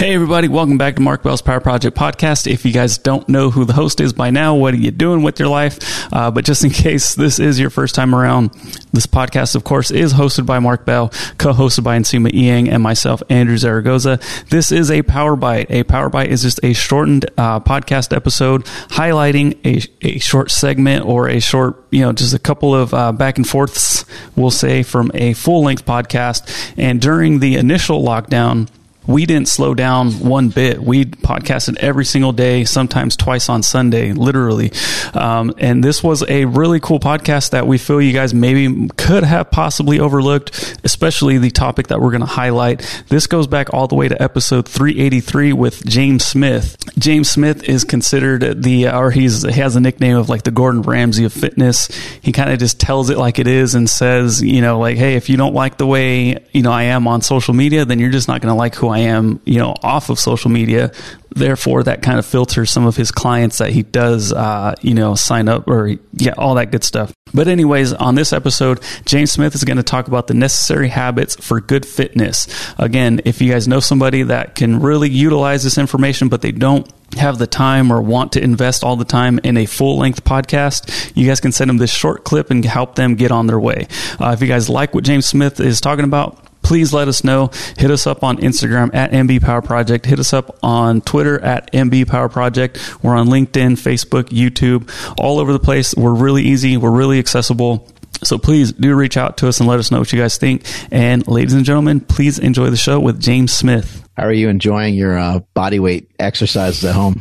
Hey, everybody, welcome back to Mark Bell's Power Project podcast. If you guys don't know who the host is by now, what are you doing with your life? Uh, but just in case this is your first time around, this podcast, of course, is hosted by Mark Bell, co hosted by Nsima Inyang, and myself, Andrew Zaragoza. This is a Power Bite. A Power Bite is just a shortened uh, podcast episode highlighting a, a short segment or a short, you know, just a couple of uh, back and forths, we'll say, from a full length podcast. And during the initial lockdown, we didn't slow down one bit. We podcasted every single day, sometimes twice on Sunday, literally. Um, and this was a really cool podcast that we feel you guys maybe could have possibly overlooked, especially the topic that we're going to highlight. This goes back all the way to episode 383 with James Smith. James Smith is considered the, or he's, he has a nickname of like the Gordon Ramsay of fitness. He kind of just tells it like it is and says, you know, like, hey, if you don't like the way, you know, I am on social media, then you're just not going to like who I am, you know, off of social media. Therefore, that kind of filters some of his clients that he does, uh, you know, sign up or yeah, all that good stuff. But anyways, on this episode, James Smith is going to talk about the necessary habits for good fitness. Again, if you guys know somebody that can really utilize this information, but they don't have the time or want to invest all the time in a full length podcast, you guys can send them this short clip and help them get on their way. Uh, if you guys like what James Smith is talking about, please let us know. Hit us up on Instagram at MB Power Project. Hit us up on Twitter at MB Power Project. We're on LinkedIn, Facebook, YouTube, all over the place. We're really easy. We're really accessible. So please do reach out to us and let us know what you guys think. And ladies and gentlemen, please enjoy the show with James Smith. How are you enjoying your uh, body weight exercises at home?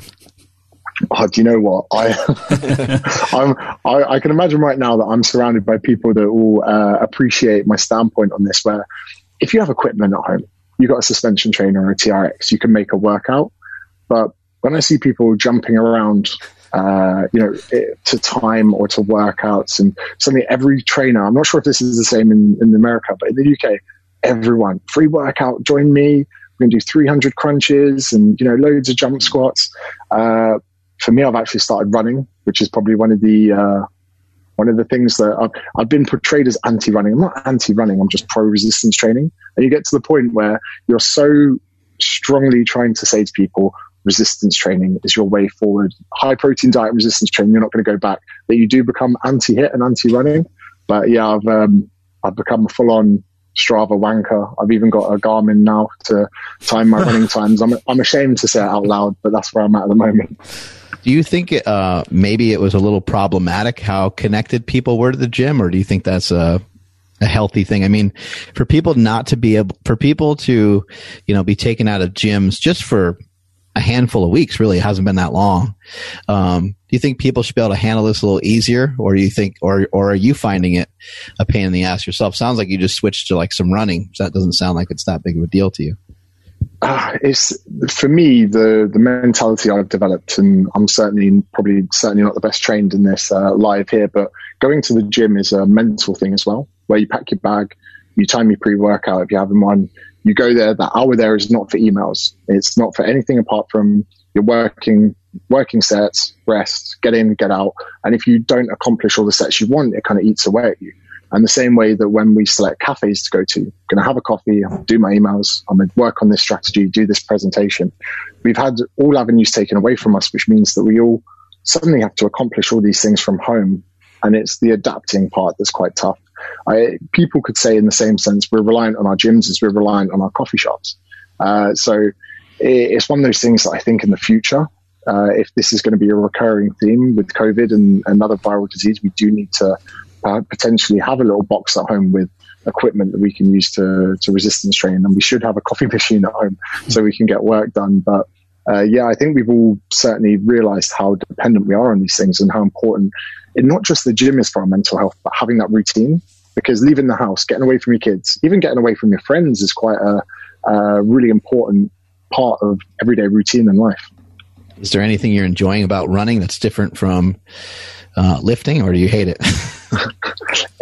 Oh, do you know what I? I'm, I, I can imagine right now that I'm surrounded by people that will uh, appreciate my standpoint on this. Where if you have equipment at home, you've got a suspension trainer or a TRX, you can make a workout. But when I see people jumping around, uh, you know, to time or to workouts, and suddenly every trainer, I'm not sure if this is the same in, in America, but in the UK, everyone, free workout, join me. We're going to do 300 crunches and, you know, loads of jump squats. Uh, for me, I've actually started running, which is probably one of the, uh, one of the things that I've, I've been portrayed as anti-running. I'm not anti-running. I'm just pro-resistance training. And you get to the point where you're so strongly trying to say to people, resistance training is your way forward. High protein diet resistance training, you're not going to go back. That you do become anti-HIIT and anti-running. But yeah, I've um, I've become a full-on Strava wanker. I've even got a Garmin now to time my running times. I'm I'm ashamed to say it out loud, but that's where I'm at at the moment. Do you think uh, maybe it was a little problematic how connected people were to the gym, or do you think that's a a healthy thing? I mean, for people not to be able, for people to, you know, be taken out of gyms just for a handful of weeks, really, hasn't been that long. Um, do you think people should be able to handle this a little easier, or do you think, or or are you finding it a pain in the ass yourself? Sounds like you just switched to like some running. So that doesn't sound like it's that big of a deal to you uh, it's for me the the mentality I've developed, and I'm certainly probably certainly not the best trained in this uh, live here, but going to the gym is a mental thing as well, where you pack your bag, you time your pre workout if you're having one, you go there. That hour there is not for emails. It's not for anything apart from your working working sets, rest, get in, get out, and if you don't accomplish all the sets you want, it kind of eats away at you. And the same way that when we select cafes to go to, I'm going to have a coffee, do my emails, I'm going to work on this strategy, do this presentation. We've had all avenues taken away from us, which means that we all suddenly have to accomplish all these things from home. And it's the adapting part that's quite tough. I, people could say in the same sense, we're reliant on our gyms as we're reliant on our coffee shops. Uh, so it, it's one of those things that I think in the future, uh, if this is going to be a recurring theme with COVID and another viral disease, we do need to potentially have a little box at home with equipment that we can use to, to resistance train. And we should have a coffee machine at home so we can get work done. But uh, yeah, I think we've all certainly realized how dependent we are on these things and how important it, not just the gym is for our mental health, but having that routine. Because leaving the house, getting away from your kids, even getting away from your friends is quite a, a really important part of everyday routine in life. Is there anything you're enjoying about running that's different from uh, lifting, or do you hate it?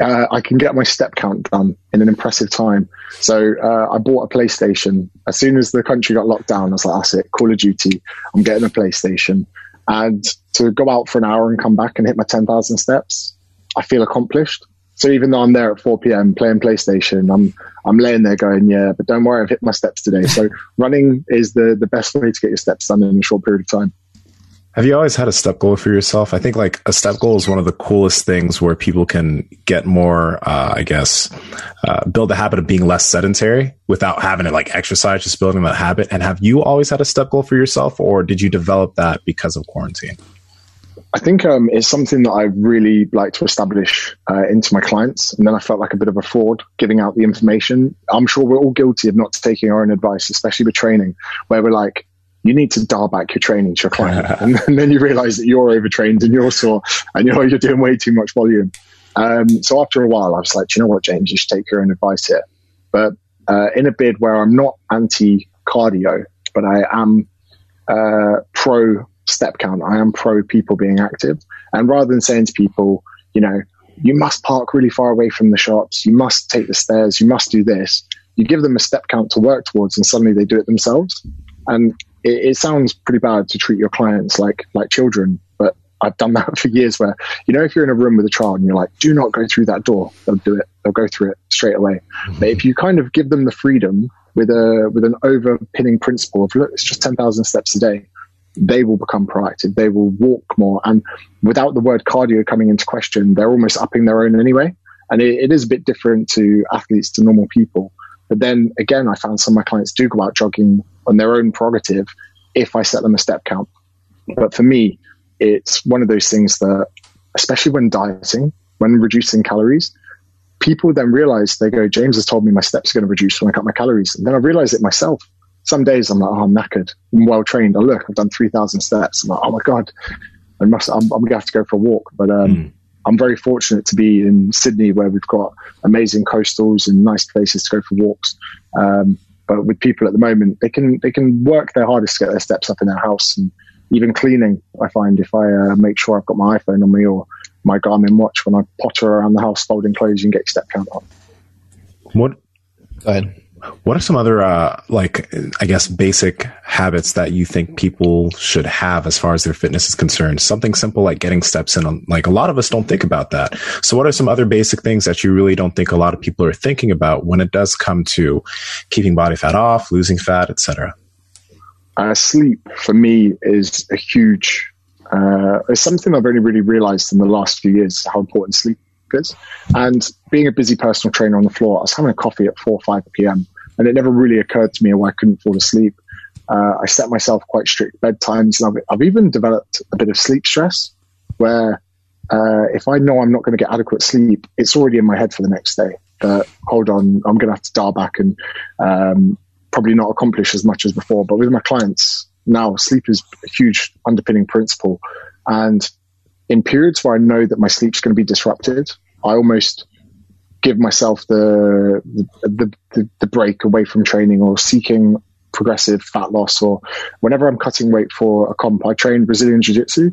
uh, I can get my step count done in an impressive time. So uh, I bought a PlayStation. As soon as the country got locked down, I was like, that's it, Call of Duty. I'm getting a PlayStation. And to go out for an hour and come back and hit my 10,000 steps, I feel accomplished. So even though I'm there at 4 p.m. playing PlayStation, I'm I'm laying there going, yeah, but don't worry, I've hit my steps today. So running is the the best way to get your steps done in a short period of time. Have you always had a step goal for yourself? I think like a step goal is one of the coolest things where people can get more, uh, I guess, uh, build the habit of being less sedentary without having to like exercise, just building that habit. And have you always had a step goal for yourself or did you develop that because of quarantine? I think um, it's something that I really like to establish uh, into my clients. And then I felt like a bit of a fraud giving out the information. I'm sure we're all guilty of not taking our own advice, especially with training, where we're like, you need to dial back your training to your client. and, and, then you realize that you're overtrained and you're sore and you know, you're doing way too much volume. Um, so after a while, I was like, you know what, James, you should take your own advice here. But uh, in a bid where I'm not anti cardio, but I am uh, pro step count. I am pro people being active. And rather than saying to people, you know, you must park really far away from the shops, you must take the stairs, you must do this, you give them a step count to work towards and suddenly they do it themselves. And it, it sounds pretty bad to treat your clients like like children, but I've done that for years where, you know, if you're in a room with a child and you're like, do not go through that door, they'll do it. They'll go through it straight away. Mm-hmm. But if you kind of give them the freedom with a, with an overpinning principle of, look, it's just 10,000 steps a day, they will become proactive. They will walk more. And without the word cardio coming into question, they're almost upping their own anyway. And it, it is a bit different to athletes, to normal people. But then again, I found some of my clients do go out jogging on their own prerogative if I set them a step count. But for me, it's one of those things that, especially when dieting, when reducing calories, people then realize they go, James has told me my steps are going to reduce when I cut my calories. And then I realize it myself some days I'm like, oh, I'm knackered. I'm well trained. I look, I've done 3,000 steps. I'm like, oh my God, I must, I'm, I'm going to have to go for a walk. But, um, mm. I'm very fortunate to be in Sydney where we've got amazing coastals and nice places to go for walks. Um, but with people at the moment, they can, they can work their hardest to get their steps up in their house and even cleaning. I find if I uh, make sure I've got my iPhone on me or my Garmin watch when I potter around the house folding clothes, you can get your step count up. What? Go ahead. What are some other, uh, like, I guess, basic habits that you think people should have as far as their fitness is concerned? Something simple like getting steps in. Like, a lot of us don't think about that. So, what are some other basic things that you really don't think a lot of people are thinking about when it does come to keeping body fat off, losing fat, etc.? Uh, sleep for me is a huge. Uh, it's something I've only really realized in the last few years how important sleep is. And being a busy personal trainer on the floor, I was having a coffee at 4 or 5 p.m. And it never really occurred to me why I couldn't fall asleep. Uh, I set myself quite strict bedtimes. And I've, I've, even developed a bit of sleep stress where uh, if I know I'm not going to get adequate sleep, it's already in my head for the next day. But hold on, I'm going to have to dial back and um, probably not accomplish as much as before. But with my clients now, sleep is a huge underpinning principle. And in periods where I know that my sleep's going to be disrupted, I almost give myself the the, the the, break away from training or seeking progressive fat loss or whenever I'm cutting weight for a comp, I train Brazilian Jiu Jitsu.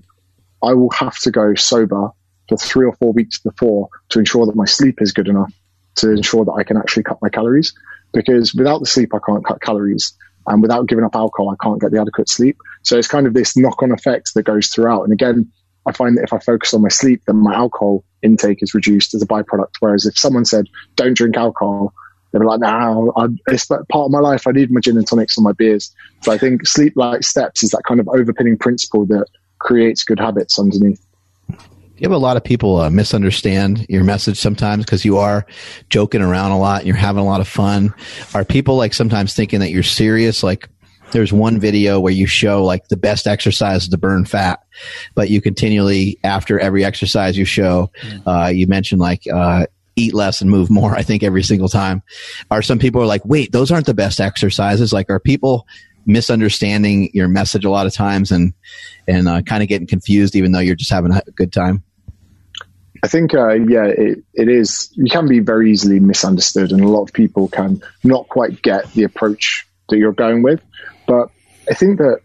I will have to go sober for three or four weeks before to ensure that my sleep is good enough to ensure that I can actually cut my calories. Because without the sleep, I can't cut calories. And without giving up alcohol, I can't get the adequate sleep. So it's kind of this knock on effect that goes throughout. And again, I find that if I focus on my sleep, then my alcohol intake is reduced as a byproduct. Whereas if someone said, don't drink alcohol, they'd be like, no, it's part of my life. I need my gin and tonics and my beers. So I think sleep like steps is that kind of overpinning principle that creates good habits underneath. You have a lot of people uh, misunderstand your message sometimes because you are joking around a lot and you're having a lot of fun. Are people like sometimes thinking that you're serious? Like, there's one video where you show like the best exercise to burn fat, but you continually after every exercise you show, mm. uh, you mention like uh, eat less and move more. I think every single time. Are some people are like, wait, those aren't the best exercises? Like, are people misunderstanding your message a lot of times and and uh, kind of getting confused, even though you're just having a good time? I think, uh, yeah, it, it is. You can be very easily misunderstood, and a lot of people can not quite get the approach that you're going with. I think that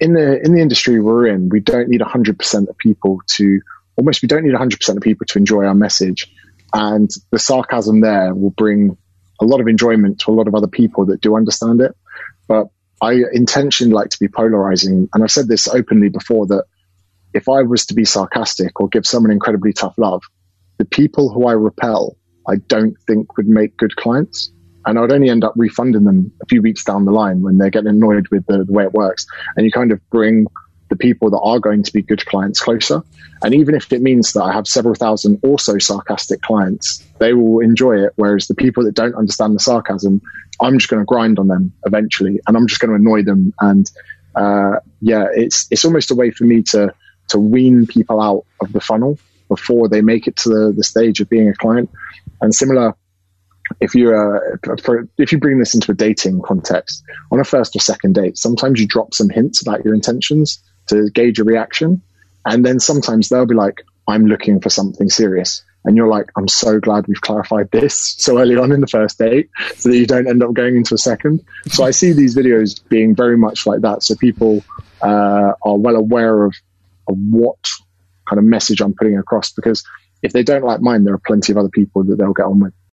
in the in the industry we're in, we don't need 100% of people to almost we don't need 100% of people to enjoy our message, and the sarcasm there will bring a lot of enjoyment to a lot of other people that do understand it. But I intentionally like to be polarizing, and I've said this openly before that if I was to be sarcastic or give someone incredibly tough love, the people who I repel, I don't think would make good clients. And I would only end up refunding them a few weeks down the line when they're getting annoyed with the, the way it works. And you kind of bring the people that are going to be good clients closer. And even if it means that I have several thousand also sarcastic clients, they will enjoy it. Whereas the people that don't understand the sarcasm, I'm just going to grind on them eventually and I'm just going to annoy them. And, uh, yeah, it's, it's almost a way for me to, to wean people out of the funnel before they make it to the, the stage of being a client. And similar, if you uh, for, if you bring this into a dating context on a first or second date, sometimes you drop some hints about your intentions to gauge a reaction, and then sometimes they'll be like, "I'm looking for something serious," and you're like, "I'm so glad we've clarified this so early on in the first date, so that you don't end up going into a second. So I see these videos being very much like that, so people uh, are well aware of, of what kind of message I'm putting across because if they don't like mine, there are plenty of other people that they'll get on with.